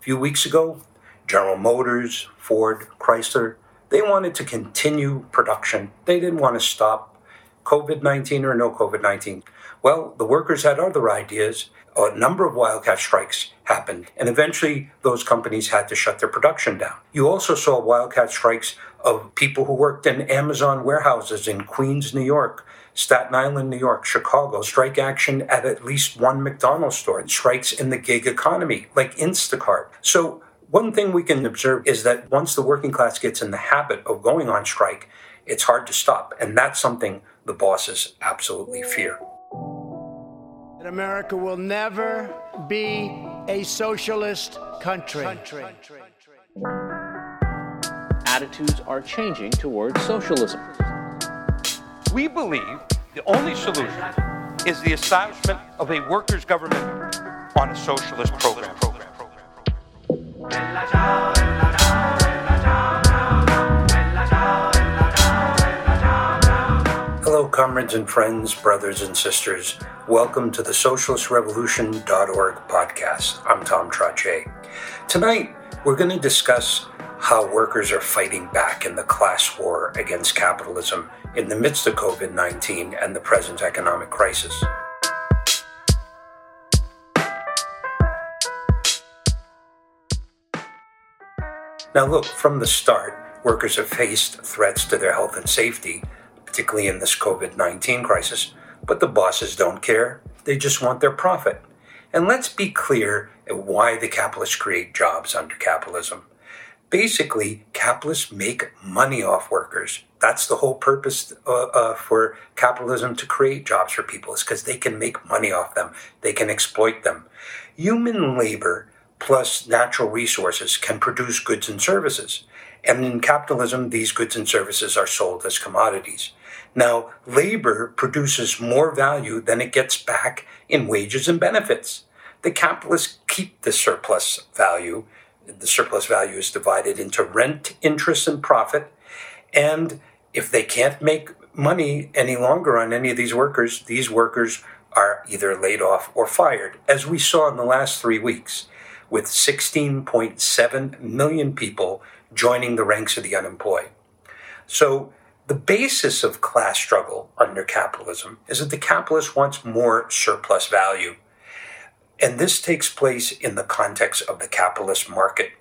A few weeks ago, General Motors, Ford, Chrysler, they wanted to continue production. They didn't want to stop COVID 19 or no COVID 19. Well, the workers had other ideas. A number of wildcat strikes happened, and eventually those companies had to shut their production down. You also saw wildcat strikes of people who worked in Amazon warehouses in Queens, New York, Staten Island, New York, Chicago, strike action at at least one McDonald's store, strikes in the gig economy like Instacart. So, one thing we can observe is that once the working class gets in the habit of going on strike, it's hard to stop. And that's something the bosses absolutely fear. And America will never be a socialist country. country. Attitudes are changing towards socialism. We believe the only solution is the establishment of a workers' government on a socialist program. Hello, comrades and friends, brothers and sisters. Welcome to the socialistrevolution.org podcast. I'm Tom Trottier. Tonight, we're going to discuss how workers are fighting back in the class war against capitalism in the midst of COVID 19 and the present economic crisis. Now, look, from the start, workers have faced threats to their health and safety, particularly in this COVID 19 crisis, but the bosses don't care. They just want their profit. And let's be clear at why the capitalists create jobs under capitalism. Basically, capitalists make money off workers. That's the whole purpose uh, uh, for capitalism to create jobs for people, is because they can make money off them. They can exploit them. Human labor plus natural resources can produce goods and services. And in capitalism, these goods and services are sold as commodities. Now, labor produces more value than it gets back in wages and benefits. The capitalists keep the surplus value. The surplus value is divided into rent, interest, and profit. And if they can't make money any longer on any of these workers, these workers are either laid off or fired, as we saw in the last three weeks with 16.7 million people joining the ranks of the unemployed. So, the basis of class struggle under capitalism is that the capitalist wants more surplus value. And this takes place in the context of the capitalist market.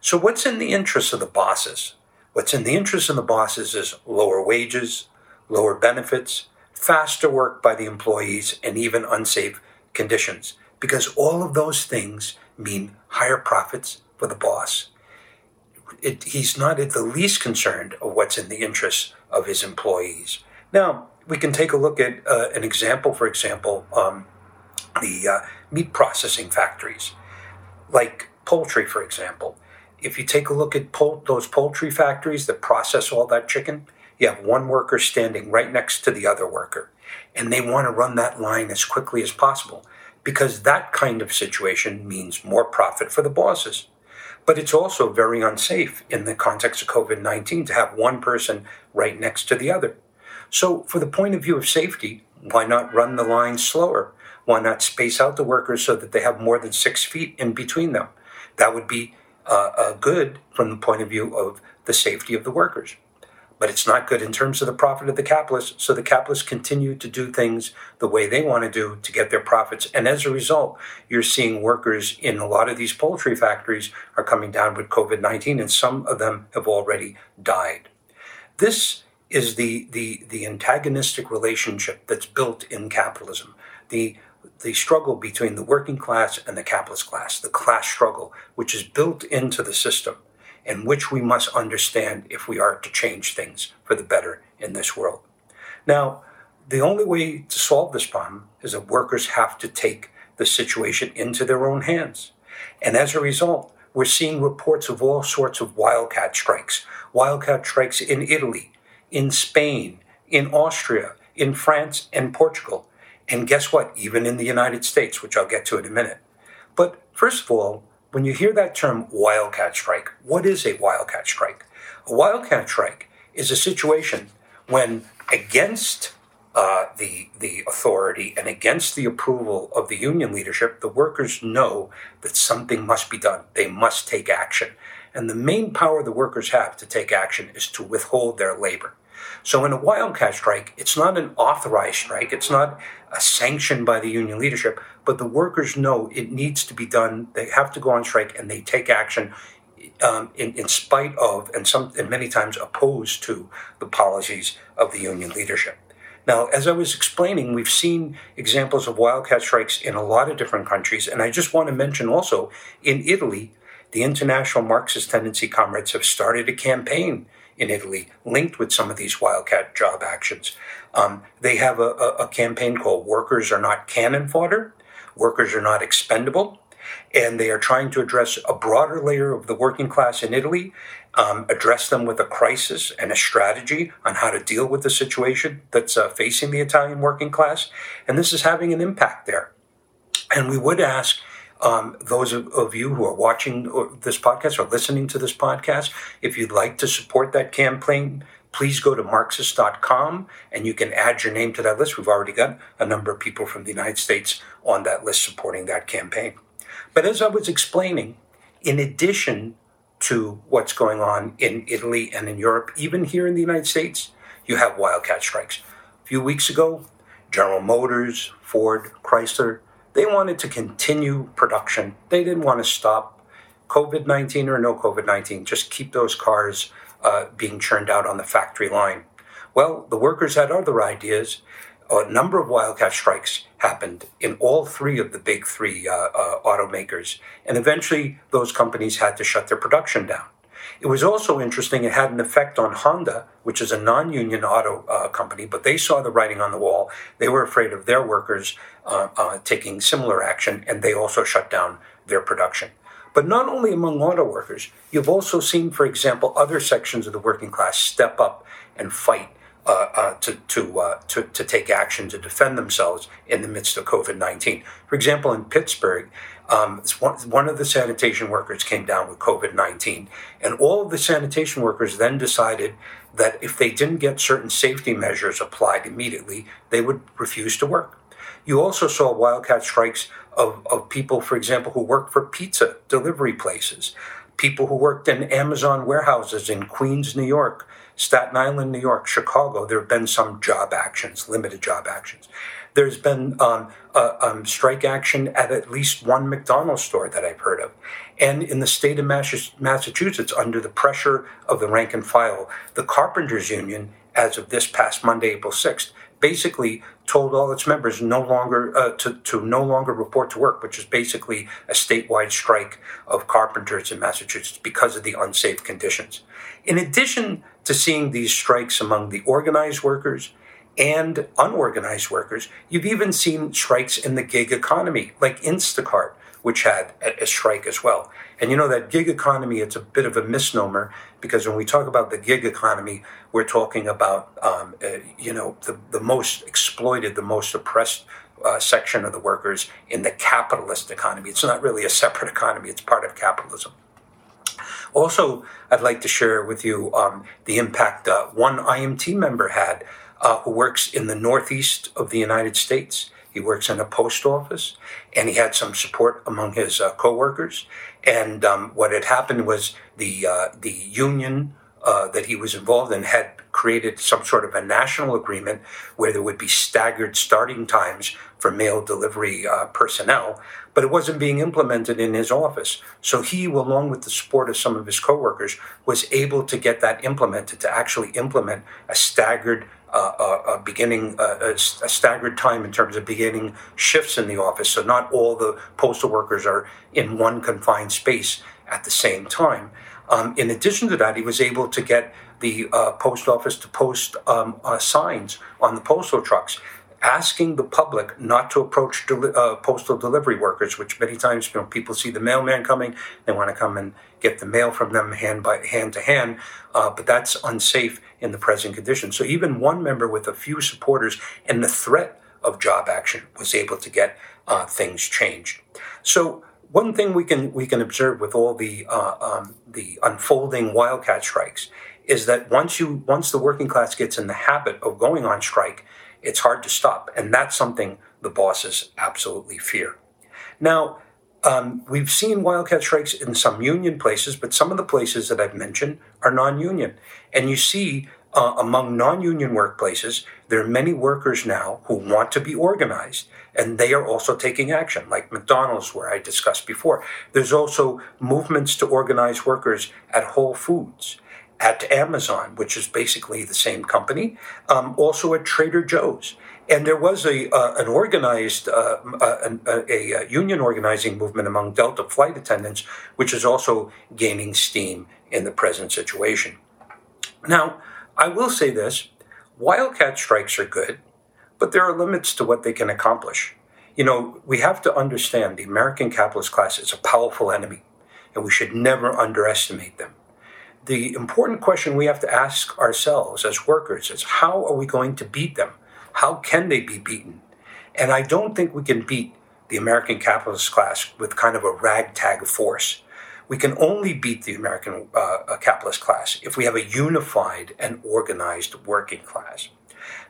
So, what's in the interest of the bosses? What's in the interest of the bosses is lower wages, lower benefits, faster work by the employees, and even unsafe conditions. Because all of those things mean higher profits for the boss. It, he's not at the least concerned of what's in the interests of his employees. Now, we can take a look at uh, an example, for example, um, the uh, meat processing factories, like poultry, for example. If you take a look at pol- those poultry factories that process all that chicken, you have one worker standing right next to the other worker, and they want to run that line as quickly as possible because that kind of situation means more profit for the bosses. But it's also very unsafe in the context of COVID 19 to have one person right next to the other. So, for the point of view of safety, why not run the line slower? Why not space out the workers so that they have more than six feet in between them? That would be uh, uh, good from the point of view of the safety of the workers but it's not good in terms of the profit of the capitalists. So the capitalists continue to do things the way they want to do to get their profits. And as a result, you're seeing workers in a lot of these poultry factories are coming down with COVID 19, and some of them have already died. This is the, the, the antagonistic relationship that's built in capitalism. The the struggle between the working class and the capitalist class, the class struggle, which is built into the system and which we must understand if we are to change things for the better in this world. Now, the only way to solve this problem is that workers have to take the situation into their own hands. And as a result, we're seeing reports of all sorts of wildcat strikes. Wildcat strikes in Italy, in Spain, in Austria, in France, and Portugal. And guess what? Even in the United States, which I'll get to in a minute. But first of all, when you hear that term wildcat strike, what is a wildcat strike? A wildcat strike is a situation when, against uh, the the authority and against the approval of the union leadership, the workers know that something must be done. They must take action, and the main power the workers have to take action is to withhold their labor. So in a wildcat strike, it's not an authorized strike. It's not a sanction by the union leadership, but the workers know it needs to be done. They have to go on strike and they take action um, in, in spite of and some and many times opposed to the policies of the union leadership. Now, as I was explaining, we've seen examples of wildcat strikes in a lot of different countries, and I just want to mention also in Italy, the International Marxist Tendency Comrades have started a campaign in Italy linked with some of these wildcat job actions. Um, they have a, a, campaign called Workers Are Not Cannon Fodder, Workers Are Not Expendable, and they are trying to address a broader layer of the working class in Italy, um, address them with a crisis and a strategy on how to deal with the situation that's uh, facing the Italian working class. And this is having an impact there. And we would ask um, those of, of, you who are watching this podcast or listening to this podcast, if you'd like to support that campaign, please go to Marxist.com and you can add your name to that list. We've already got a number of people from the United States on that list supporting that campaign. But as I was explaining, in addition to what's going on in Italy and in Europe, even here in the United States, you have wildcat strikes. A few weeks ago, General Motors, Ford, Chrysler, they wanted to continue production. They didn't want to stop COVID 19 or no COVID 19, just keep those cars uh, being churned out on the factory line. Well, the workers had other ideas. A number of wildcat strikes happened in all three of the big three uh, uh, automakers. And eventually, those companies had to shut their production down. It was also interesting, it had an effect on Honda, which is a non union auto uh, company, but they saw the writing on the wall. They were afraid of their workers uh, uh, taking similar action, and they also shut down their production. But not only among auto workers, you've also seen, for example, other sections of the working class step up and fight uh, uh, to to, uh, to to take action to defend themselves in the midst of COVID nineteen. For example, in Pittsburgh, um, one, one of the sanitation workers came down with COVID nineteen, and all of the sanitation workers then decided that if they didn't get certain safety measures applied immediately, they would refuse to work. You also saw wildcat strikes of, of people, for example, who worked for pizza delivery places, people who worked in Amazon warehouses in Queens, New York, Staten Island, New York, Chicago, there have been some job actions, limited job actions. There's been um, a, um, strike action at at least one McDonald's store that I've heard of. And in the state of Massachusetts, under the pressure of the rank and file, the Carpenters Union, as of this past Monday, April 6th, basically told all its members no longer uh, to, to no longer report to work, which is basically a statewide strike of carpenters in Massachusetts because of the unsafe conditions. In addition to seeing these strikes among the organized workers and unorganized workers, you've even seen strikes in the gig economy, like Instacart, which had a, strike as well. And you know that gig economy, it's a bit of a misnomer because when we talk about the gig economy, we're talking about, um, uh, you know, the, the most exploited, the most oppressed uh, section of the workers in the capitalist economy. It's not really a separate economy, it's part of capitalism. Also, I'd like to share with you um, the impact uh, one IMT member had uh, who works in the northeast of the United States. He works in a post office, and he had some support among his uh, coworkers. And um, what had happened was the uh, the union uh, that he was involved in had created some sort of a national agreement where there would be staggered starting times for mail delivery uh, personnel, but it wasn't being implemented in his office. So he, along with the support of some of his coworkers, was able to get that implemented to actually implement a staggered uh, uh, uh beginning uh, a, staggered time in terms of beginning shifts in the office. So not all the postal workers are in one confined space at the same time. Um, in addition to that, he was able to get the uh, post office to post um, uh, signs on the postal trucks asking the public not to approach deli- uh, postal delivery workers, which many times you know people see the mailman coming, they want to come and get the mail from them hand by hand to hand, but that's unsafe in the present conditions. So even one member with a few supporters and the threat of job action was able to get uh, things changed. So one thing we can we can observe with all the uh, um, the unfolding wildcat strikes is that once you once the working class gets in the habit of going on strike, it's hard to stop. And that's something the bosses absolutely fear. Now, um, we've seen wildcat strikes in some union places, but some of the places that I've mentioned are non union. And you see uh, among non union workplaces, there are many workers now who want to be organized, and they are also taking action, like McDonald's, where I discussed before. There's also movements to organize workers at Whole Foods, at Amazon, which is basically the same company, um, also at Trader Joe's. And there was a uh, an organized uh, uh a, a, a, union organizing movement among Delta flight attendants, which is also gaining steam in the present situation. Now, I will say this: wildcat strikes are good, but there are limits to what they can accomplish. You know, we have to understand the American capitalist class is a powerful enemy, and we should never underestimate them. The important question we have to ask ourselves as workers is how are we going to beat them? How can they be beaten? And I don't think we can beat the American capitalist class with kind of a ragtag force. We can only beat the American uh, uh, capitalist class if we have a unified and organized working class.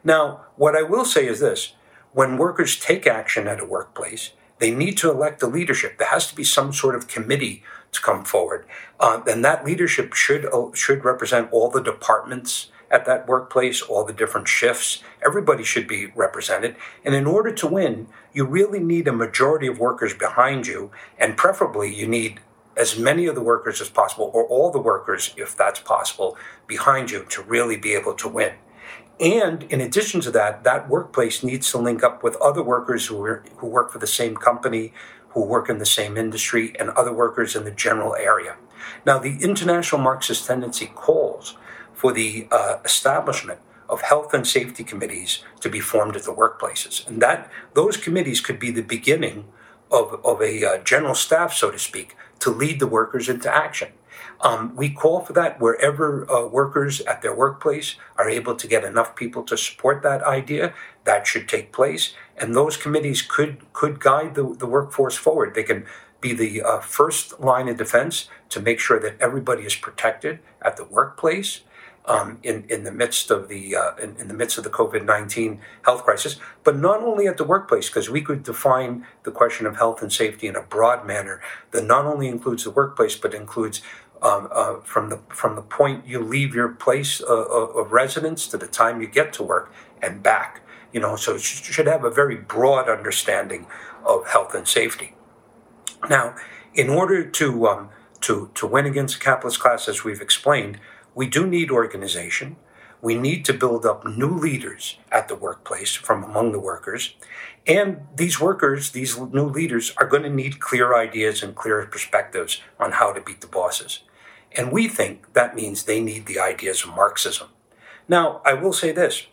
Now, what I will say is this when workers take action at a workplace, they need to elect a leadership. There has to be some sort of committee to come forward. Uh, and that leadership should, uh, should represent all the departments at that workplace, all the different shifts. Everybody should be represented. And in order to win, you really need a majority of workers behind you, and preferably you need as many of the workers as possible, or all the workers, if that's possible, behind you to really be able to win. And in addition to that, that workplace needs to link up with other workers who, are, who work for the same company, who work in the same industry, and other workers in the general area. Now, the International Marxist Tendency calls for the uh, establishment of health and safety committees to be formed at the workplaces. And that those committees could be the beginning of, of a uh, general staff, so to speak, to lead the workers into action. Um, we call for that wherever uh, workers at their workplace are able to get enough people to support that idea. That should take place, and those committees could could guide the, the workforce forward. They can be the uh, first line of defense to make sure that everybody is protected at the workplace um, in in the midst of the uh, in, in, the midst of the COVID nineteen health crisis, but not only at the workplace, because we could define the question of health and safety in a broad manner that not only includes the workplace but includes um, uh, from the from the point you leave your place uh of residence to the time you get to work and back. You know, so you should have a very broad understanding of health and safety. Now, in order to um, to to win against the capitalist class, as we've explained we do need organization. We need to build up new leaders at the workplace from among the workers. And these workers, these new leaders, are going to need clear ideas and clear perspectives on how to beat the bosses. And we think that means they need the ideas of Marxism. Now, I will say this.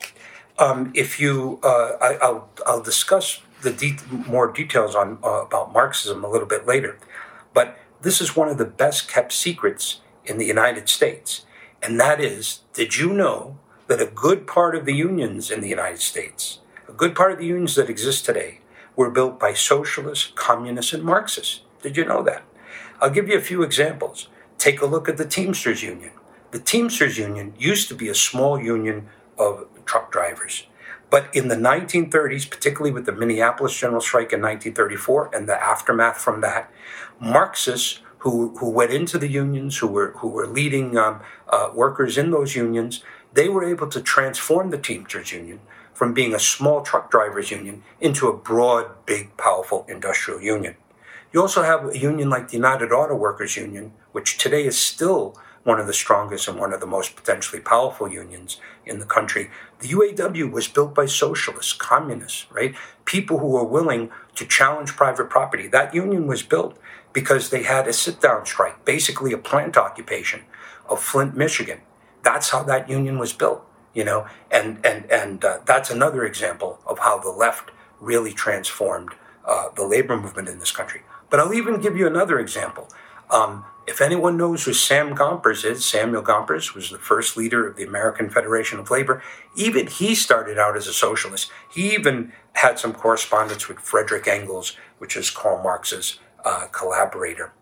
Um, if you, uh, I, will I'll discuss the de- more details on uh, about Marxism a little bit later, but this is one of the best kept secrets in the United States. And that is, did you know that a good part of the unions in the United States, a good part of the unions that exist today, were built by socialists, communists, and Marxists? Did you know that? I'll give you a few examples. Take a look at the Teamsters Union. The Teamsters Union used to be a small union of truck drivers. But in the 1930s, particularly with the Minneapolis General Strike in 1934 and the aftermath from that, Marxists who, who went into the unions, who were, who were leading um, uh, workers in those unions, they were able to transform the Teamsters Union from being a small truck drivers union into a broad, big, powerful industrial union. You also have a union like the United Auto Workers Union, which today is still one of the strongest and one of the most potentially powerful unions in the country. The UAW was built by socialists, communists, right? People who were willing to challenge private property. That union was built because they had a sit down strike, basically a plant occupation of Flint, Michigan. That's how that union was built, you know, and and and uh, that's another example of how the left really transformed uh, the labor movement in this country. But I'll even give you another example. Um, if anyone knows who Sam Gompers is, Samuel Gompers was the first leader of the American Federation of Labor. Even he started out as a socialist. He even had some correspondence with Frederick Engels, which is Karl Marx's uh, collaborator.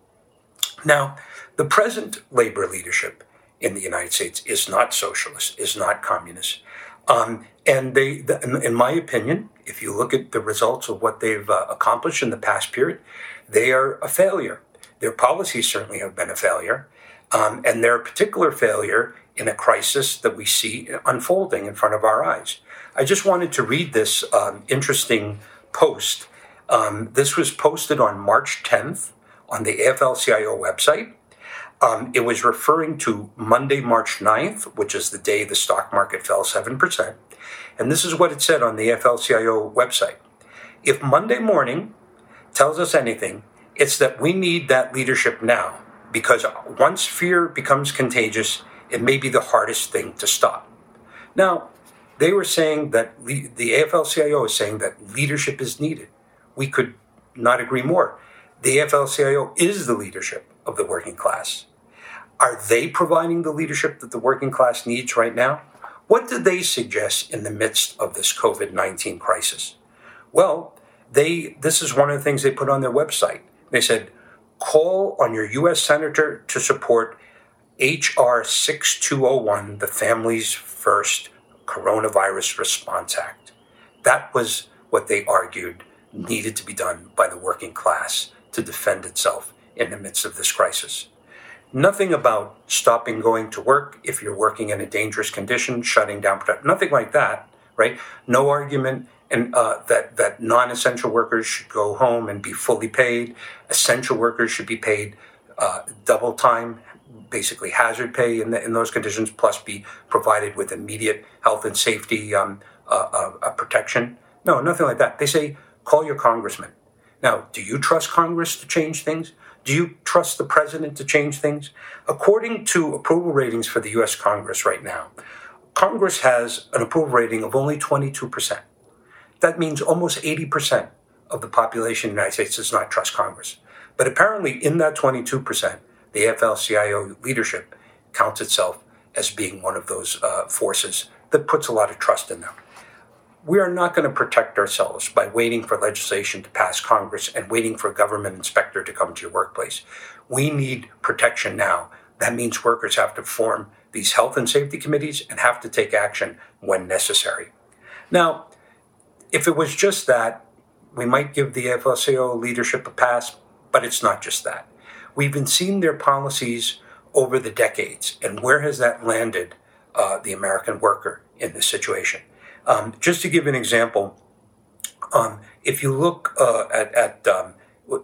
Now, the present labor leadership in the United States is not socialist, is not communist. Um, and they, in my opinion, if you look at the results of what they've uh, accomplished in the past period, they are a failure. Their policies certainly have been a failure. Um, and they're a particular failure in a crisis that we see unfolding in front of our eyes. I just wanted to read this um, interesting post. Um, this was posted on March 10th on the AFL CIO website. Um, it was referring to Monday, March 9th, which is the day the stock market fell 7%. And this is what it said on the AFL CIO website. If Monday morning tells us anything, it's that we need that leadership now because once fear becomes contagious, it may be the hardest thing to stop. Now, they were saying that the AFL CIO is saying that leadership is needed. We could not agree more. The AFL CIO is the leadership of the working class. Are they providing the leadership that the working class needs right now? What do they suggest in the midst of this COVID 19 crisis? Well, they, this is one of the things they put on their website. They said, call on your U.S. Senator to support H.R. 6201, the Families First Coronavirus Response Act. That was what they argued needed to be done by the working class to defend itself in the midst of this crisis. Nothing about stopping going to work if you're working in a dangerous condition, shutting down production, nothing like that, right? No argument and uh, that that non-essential workers should go home and be fully paid. Essential workers should be paid uh, double time, basically hazard pay in, the, in those conditions, plus be provided with immediate health and safety um, uh, uh protection. No, nothing like that. They say call your congressman. Now, do you trust Congress to change things? Do you trust the president to change things? According to approval ratings for the US Congress right now, Congress has an approval rating of only 22%. That means almost 80% of the population in the United States does not trust Congress. But apparently, in that 22%, the AFL CIO leadership counts itself as being one of those uh, forces that puts a lot of trust in them we are not going to protect ourselves by waiting for legislation to pass Congress and waiting for a government inspector to come to your workplace. We need protection now. That means workers have to form these health and safety committees and have to take action when necessary. Now, if it was just that, we might give the AFL-CIO leadership a pass, but it's not just that. We've been seeing their policies over the decades, and where has that landed uh, the American worker in this situation? Um, just to give an example, um, if you look uh, at, at um,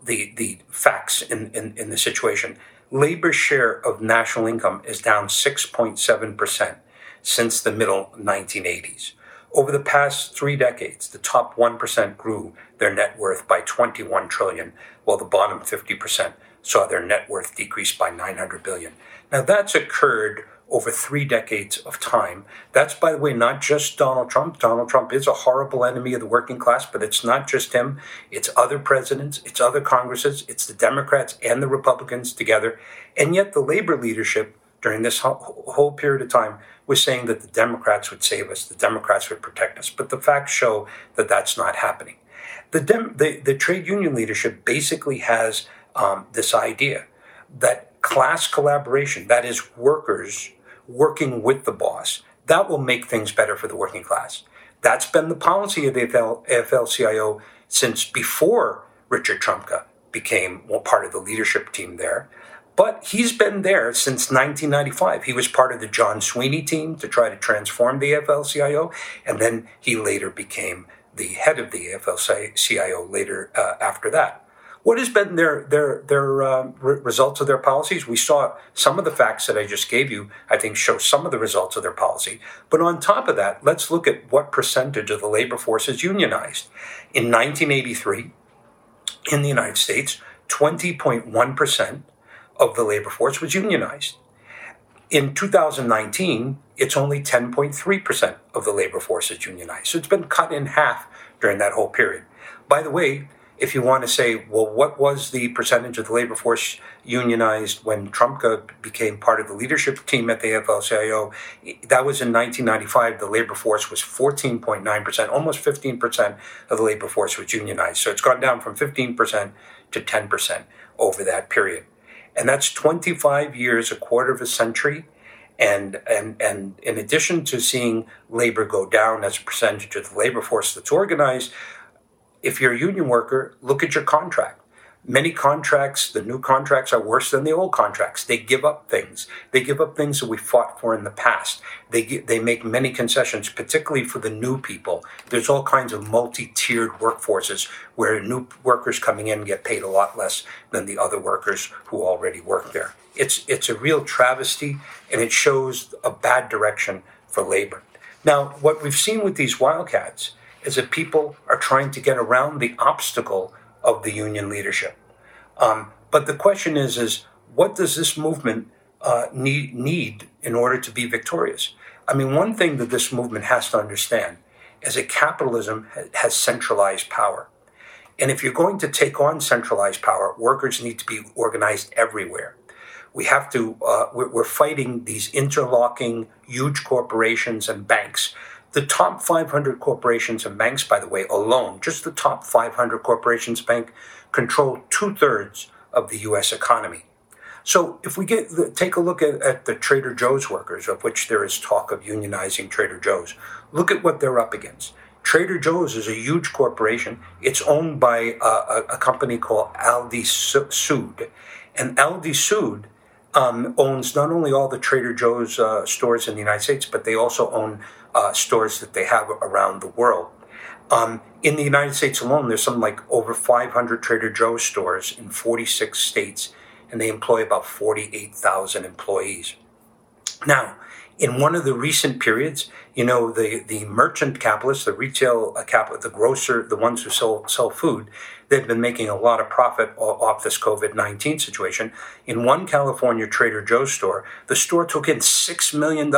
the, the facts in, in, in the situation, labor's share of national income is down 6.7% since the middle 1980s. Over the past three decades, the top 1% grew their net worth by 21 trillion, while the bottom 50% saw their net worth decrease by 900 billion. Now that's occurred over three decades of time. That's, by the way, not just Donald Trump. Donald Trump is a horrible enemy of the working class, but it's not just him. It's other presidents, it's other Congresses, it's the Democrats and the Republicans together. And yet, the labor leadership during this whole period of time was saying that the Democrats would save us, the Democrats would protect us. But the facts show that that's not happening. The, Dem- the, the trade union leadership basically has um, this idea that class collaboration, that is, workers working with the boss. That will make things better for the working class. That's been the policy of the AFL CIO since before Richard Trumka became part of the leadership team there. But he's been there since 1995. He was part of the John Sweeney team to try to transform the AFL CIO, and then he later became the head of the AFL CIO later uh, after that. What has been their their their uh, re- results of their policies? We saw some of the facts that I just gave you. I think show some of the results of their policy. But on top of that, let's look at what percentage of the labor force is unionized. In 1983, in the United States, 20.1 percent of the labor force was unionized. In 2019, it's only 10.3 percent of the labor force is unionized. So it's been cut in half during that whole period. By the way, if you want to say, well, what was the percentage of the labor force unionized when Trump became part of the leadership team at the AFL-CIO? That was in 1995. The labor force was 14.9%, almost 15% of the labor force was unionized. So it's gone down from 15% to 10% over that period. And that's 25 years, a quarter of a century. And, and, and in addition to seeing labor go down as a percentage of the labor force that's organized, if you're a union worker, look at your contract. Many contracts, the new contracts are worse than the old contracts. They give up things. They give up things that we fought for in the past. They they make many concessions, particularly for the new people. There's all kinds of multi-tiered workforces where new workers coming in get paid a lot less than the other workers who already work there. It's it's a real travesty, and it shows a bad direction for labor. Now, what we've seen with these wildcats is that people are trying to get around the obstacle of the union leadership. Um, but the question is, is what does this movement uh, need need in order to be victorious? I mean, one thing that this movement has to understand is that capitalism has centralized power. And if you're going to take on centralized power, workers need to be organized everywhere. We have to, uh, we're, we're fighting these interlocking huge corporations and banks the top 500 corporations and banks, by the way, alone, just the top 500 corporations bank, control two thirds of the U.S. economy. So if we get take a look at, at, the Trader Joe's workers, of which there is talk of unionizing Trader Joe's, look at what they're up against. Trader Joe's is a huge corporation. It's owned by a, a company called Aldi Sud, and Aldi Sud um, owns not only all the Trader Joe's uh, stores in the United States, but they also own uh, stores that they have around the world. Um, in the United States alone, there's something like over 500 Trader Joe's stores in 46 states, and they employ about 48,000 employees. Now, in one of the recent periods, you know, the, the merchant capitalists, the retail uh, capital, the grocer, the ones who sell, sell food, they've been making a lot of profit off this COVID 19 situation. In one California Trader Joe's store, the store took in $6 million,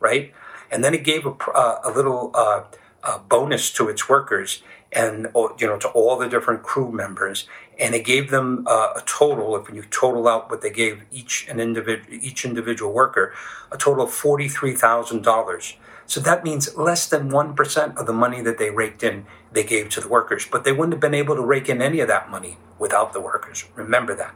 right? And then it gave a, uh, a little uh, a bonus to its workers and you know to all the different crew members. And it gave them uh, a total if you total out what they gave each an individual each individual worker a total of $43,000 so that means less than 1% of the money that they raked in they gave to the workers. But they wouldn't have been able to rake in any of that money without the workers. Remember that.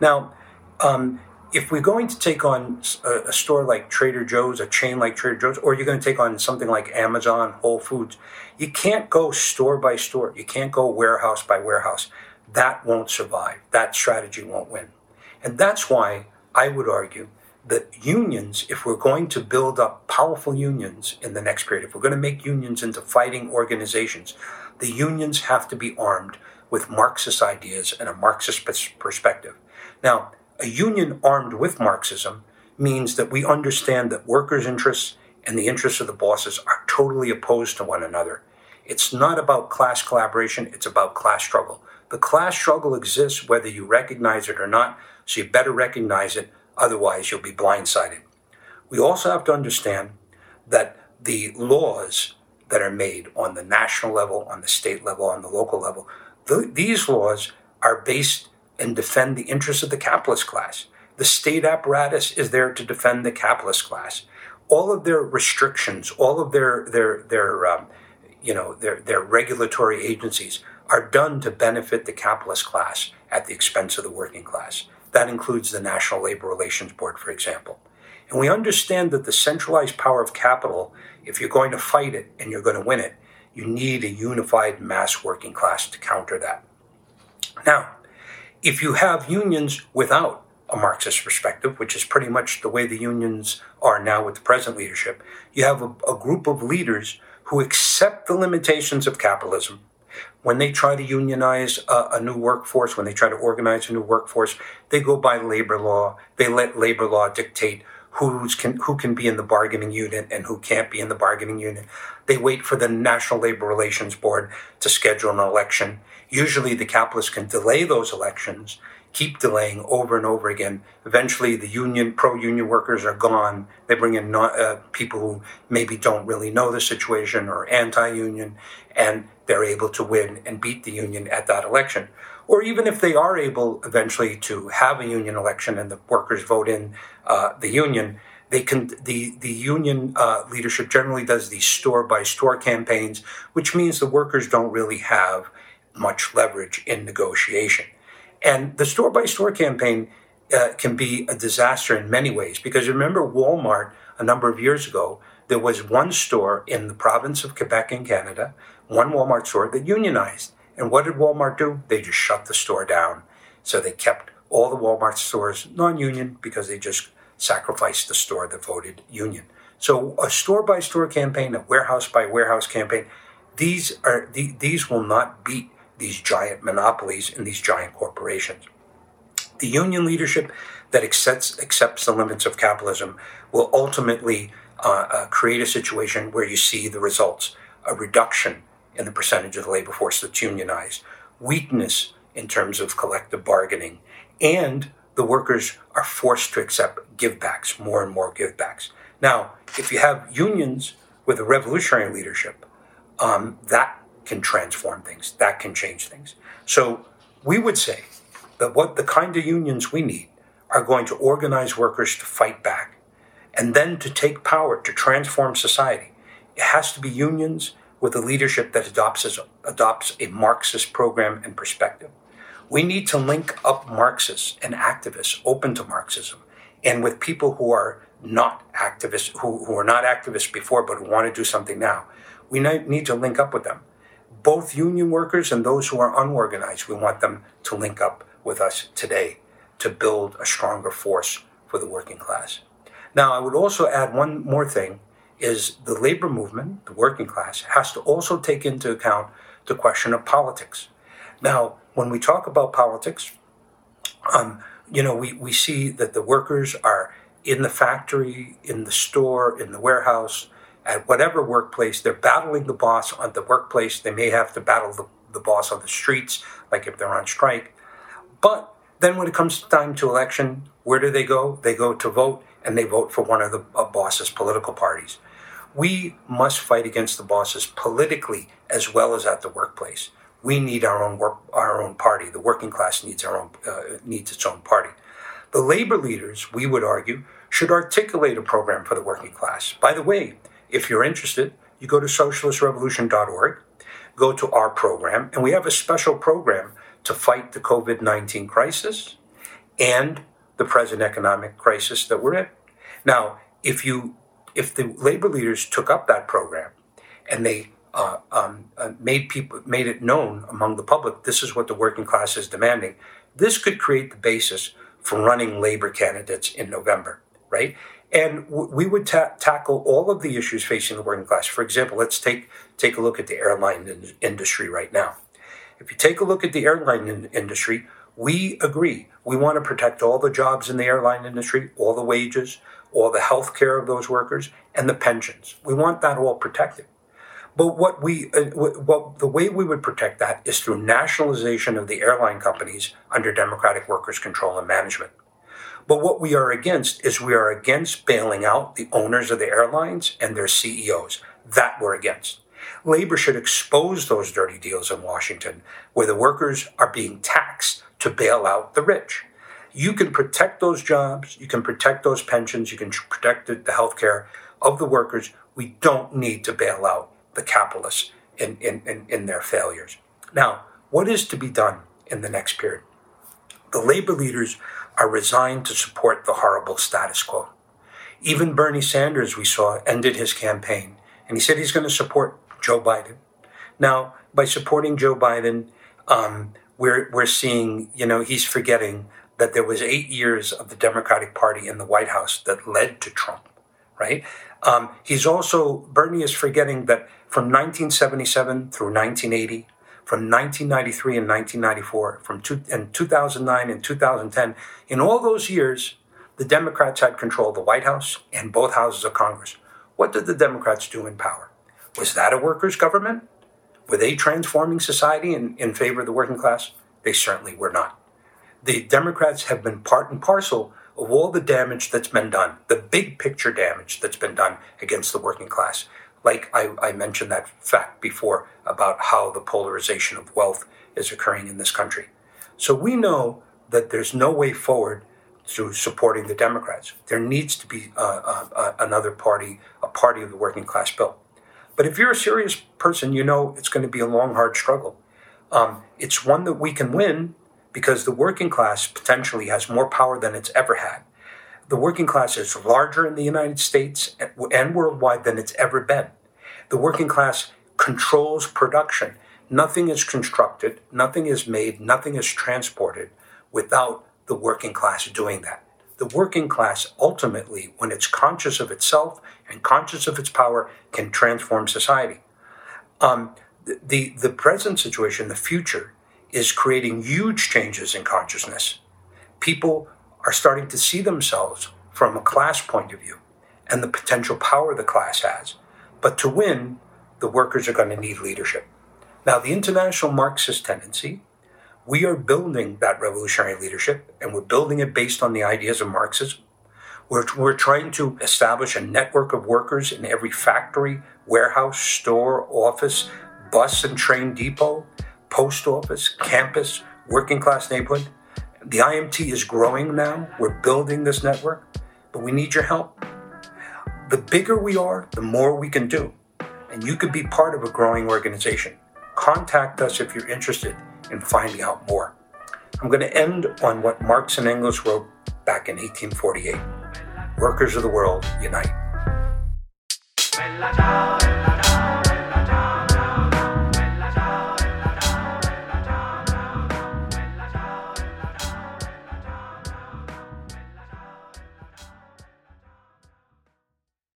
Now um, if we're going to take on a, a, store like Trader Joe's, a chain like Trader Joe's, or you're going to take on something like Amazon, Whole Foods, you can't go store by store. You can't go warehouse by warehouse. That won't survive. That strategy won't win. And that's why I would argue that unions, if we're going to build up powerful unions in the next period, if we're going to make unions into fighting organizations, the unions have to be armed with Marxist ideas and a Marxist perspective. Now, a union armed with Marxism means that we understand that workers' interests and the interests of the bosses are totally opposed to one another. It's not about class collaboration, it's about class struggle. The class struggle exists whether you recognize it or not, so you better recognize it, otherwise, you'll be blindsided. We also have to understand that the laws that are made on the national level, on the state level, on the local level, th- these laws are based and defend the interests of the capitalist class. The state apparatus is there to defend the capitalist class. All of their restrictions, all of their their their um, you know their their regulatory agencies are done to benefit the capitalist class at the expense of the working class. That includes the National Labor Relations Board, for example. And we understand that the centralized power of capital, if you're going to fight it and you're going to win it, you need a unified mass working class to counter that. Now, if you have unions without a Marxist perspective, which is pretty much the way the unions are now with the present leadership, you have a, a group of leaders who accept the limitations of capitalism. When they try to unionize a, a, new workforce, when they try to organize a new workforce, they go by labor law. They let labor law dictate who's can, who can be in the bargaining unit and who can't be in the bargaining unit. They wait for the National Labor Relations Board to schedule an election. Usually the capitalists can delay those elections, keep delaying over and over again. Eventually the union, pro-union workers are gone. They bring in not, uh, people who maybe don't really know the situation or anti-union and they're able to win and beat the union at that election or even if they are able eventually to have a union election and the workers vote in uh, the union, they can the the union uh, leadership generally does these store by store campaigns, which means the workers don't really have much leverage in negotiation. And the store by store campaign uh, can be a disaster in many ways. Because remember, Walmart a number of years ago, there was one store in the province of Quebec in Canada, one Walmart store that unionized. And what did Walmart do? They just shut the store down. So they kept all the Walmart stores non union because they just sacrificed the store that voted union. So a store by store campaign, a warehouse by warehouse campaign, these are these will not beat these giant monopolies and these giant corporations. The union leadership that accepts accepts the limits of capitalism will ultimately uh, uh, create a situation where you see the results: a reduction in the percentage of the labor force that's unionized, weakness in terms of collective bargaining, and the workers are forced to accept givebacks, more and more givebacks. Now, if you have unions with a revolutionary leadership, um, that can transform things, that can change things. So we would say that what the kind of unions we need are going to organize workers to fight back and then to take power to transform society. It has to be unions with a leadership that adopts, adopts a Marxist program and perspective. We need to link up Marxists and activists open to Marxism and with people who are not activists, who, who are not activists before but who want to do something now. We need to link up with them. Both union workers and those who are unorganized, we want them to link up with us today to build a stronger force for the working class. Now, I would also add one more thing is the labor movement, the working class, has to also take into account the question of politics. Now, when we talk about politics, um, you know, we, we see that the workers are in the factory, in the store, in the warehouse, at whatever workplace. They're battling the boss on the workplace. They may have to battle the, the boss on the streets, like if they're on strike. But then when it comes time to election, where do they go? They go to vote and they vote for one of the uh, boss's political parties. We must fight against the bosses politically as well as at the workplace. We need our own work, our own party. The working class needs our own uh, needs its own party. The labor leaders, we would argue, should articulate a program for the working class. By the way, if you're interested, you go to socialistrevolution.org, go to our program, and we have a special program to fight the COVID 19 crisis and the present economic crisis that we're in. Now, if you if the labor leaders took up that program and they uh, um, uh, made people made it known among the public this is what the working class is demanding, this could create the basis for running labor candidates in November, right? And w- we would ta- tackle all of the issues facing the working class. For example, let's take take a look at the airline in- industry right now. If you take a look at the airline in- industry, we agree. We want to protect all the jobs in the airline industry, all the wages, all the health care of those workers, and the pensions. We want that all protected. But what we, uh, the way we would protect that is through nationalization of the airline companies under democratic workers' control and management. But what we are against is we are against bailing out the owners of the airlines and their CEOs. That we're against. Labor should expose those dirty deals in Washington where the workers are being taxed to bail out the rich. You can protect those jobs, you can protect those pensions, you can protect the health care of the workers. We don't need to bail out the capitalists in, in, in, in their failures. Now, what is to be done in the next period? The labor leaders are resigned to support the horrible status quo. Even Bernie Sanders, we saw, ended his campaign and he said he's going to support Joe Biden. Now, by supporting Joe Biden, um, we're, we're seeing, you know, he's forgetting that there was eight years of the Democratic Party in the White House that led to Trump, right? Um, he's also, Bernie is forgetting that from 1977 through 1980, from 1993 and 1994, from two, and 2009 and 2010, in all those years, the Democrats had control of the White House and both houses of Congress. What did the Democrats do in power? Was that a workers' government? Were they transforming society in, in favor of the working class? They certainly were not. The Democrats have been part and parcel of all the damage that's been done, the big picture damage that's been done against the working class. Like I, I mentioned that fact before about how the polarization of wealth is occurring in this country. So we know that there's no way forward through supporting the Democrats. There needs to be uh, uh, uh, another party, a party of the working class bill. But if you're a serious person, you know it's going to be a long, hard struggle. Um, it's one that we can win because the working class potentially has more power than it's ever had. The working class is larger in the United States and worldwide than it's ever been. The working class controls production. Nothing is constructed, nothing is made, nothing is transported without the working class doing that. The working class ultimately, when it's conscious of itself and conscious of its power, can transform society. Um, the, the present situation, the future, is creating huge changes in consciousness. People are starting to see themselves from a class point of view and the potential power the class has. But to win, the workers are going to need leadership. Now, the international Marxist tendency, we are building that revolutionary leadership and we're building it based on the ideas of Marxism. We're, we're trying to establish a network of workers in every factory, warehouse, store, office, bus and train depot, post office, campus, working class neighborhood. The IMT is growing now. We're building this network, but we need your help. The bigger we are, the more we can do. And you could be part of a growing organization. Contact us if you're interested in finding out more. I'm going to end on what Marx and Engels wrote back in 1848 Workers of the world, unite.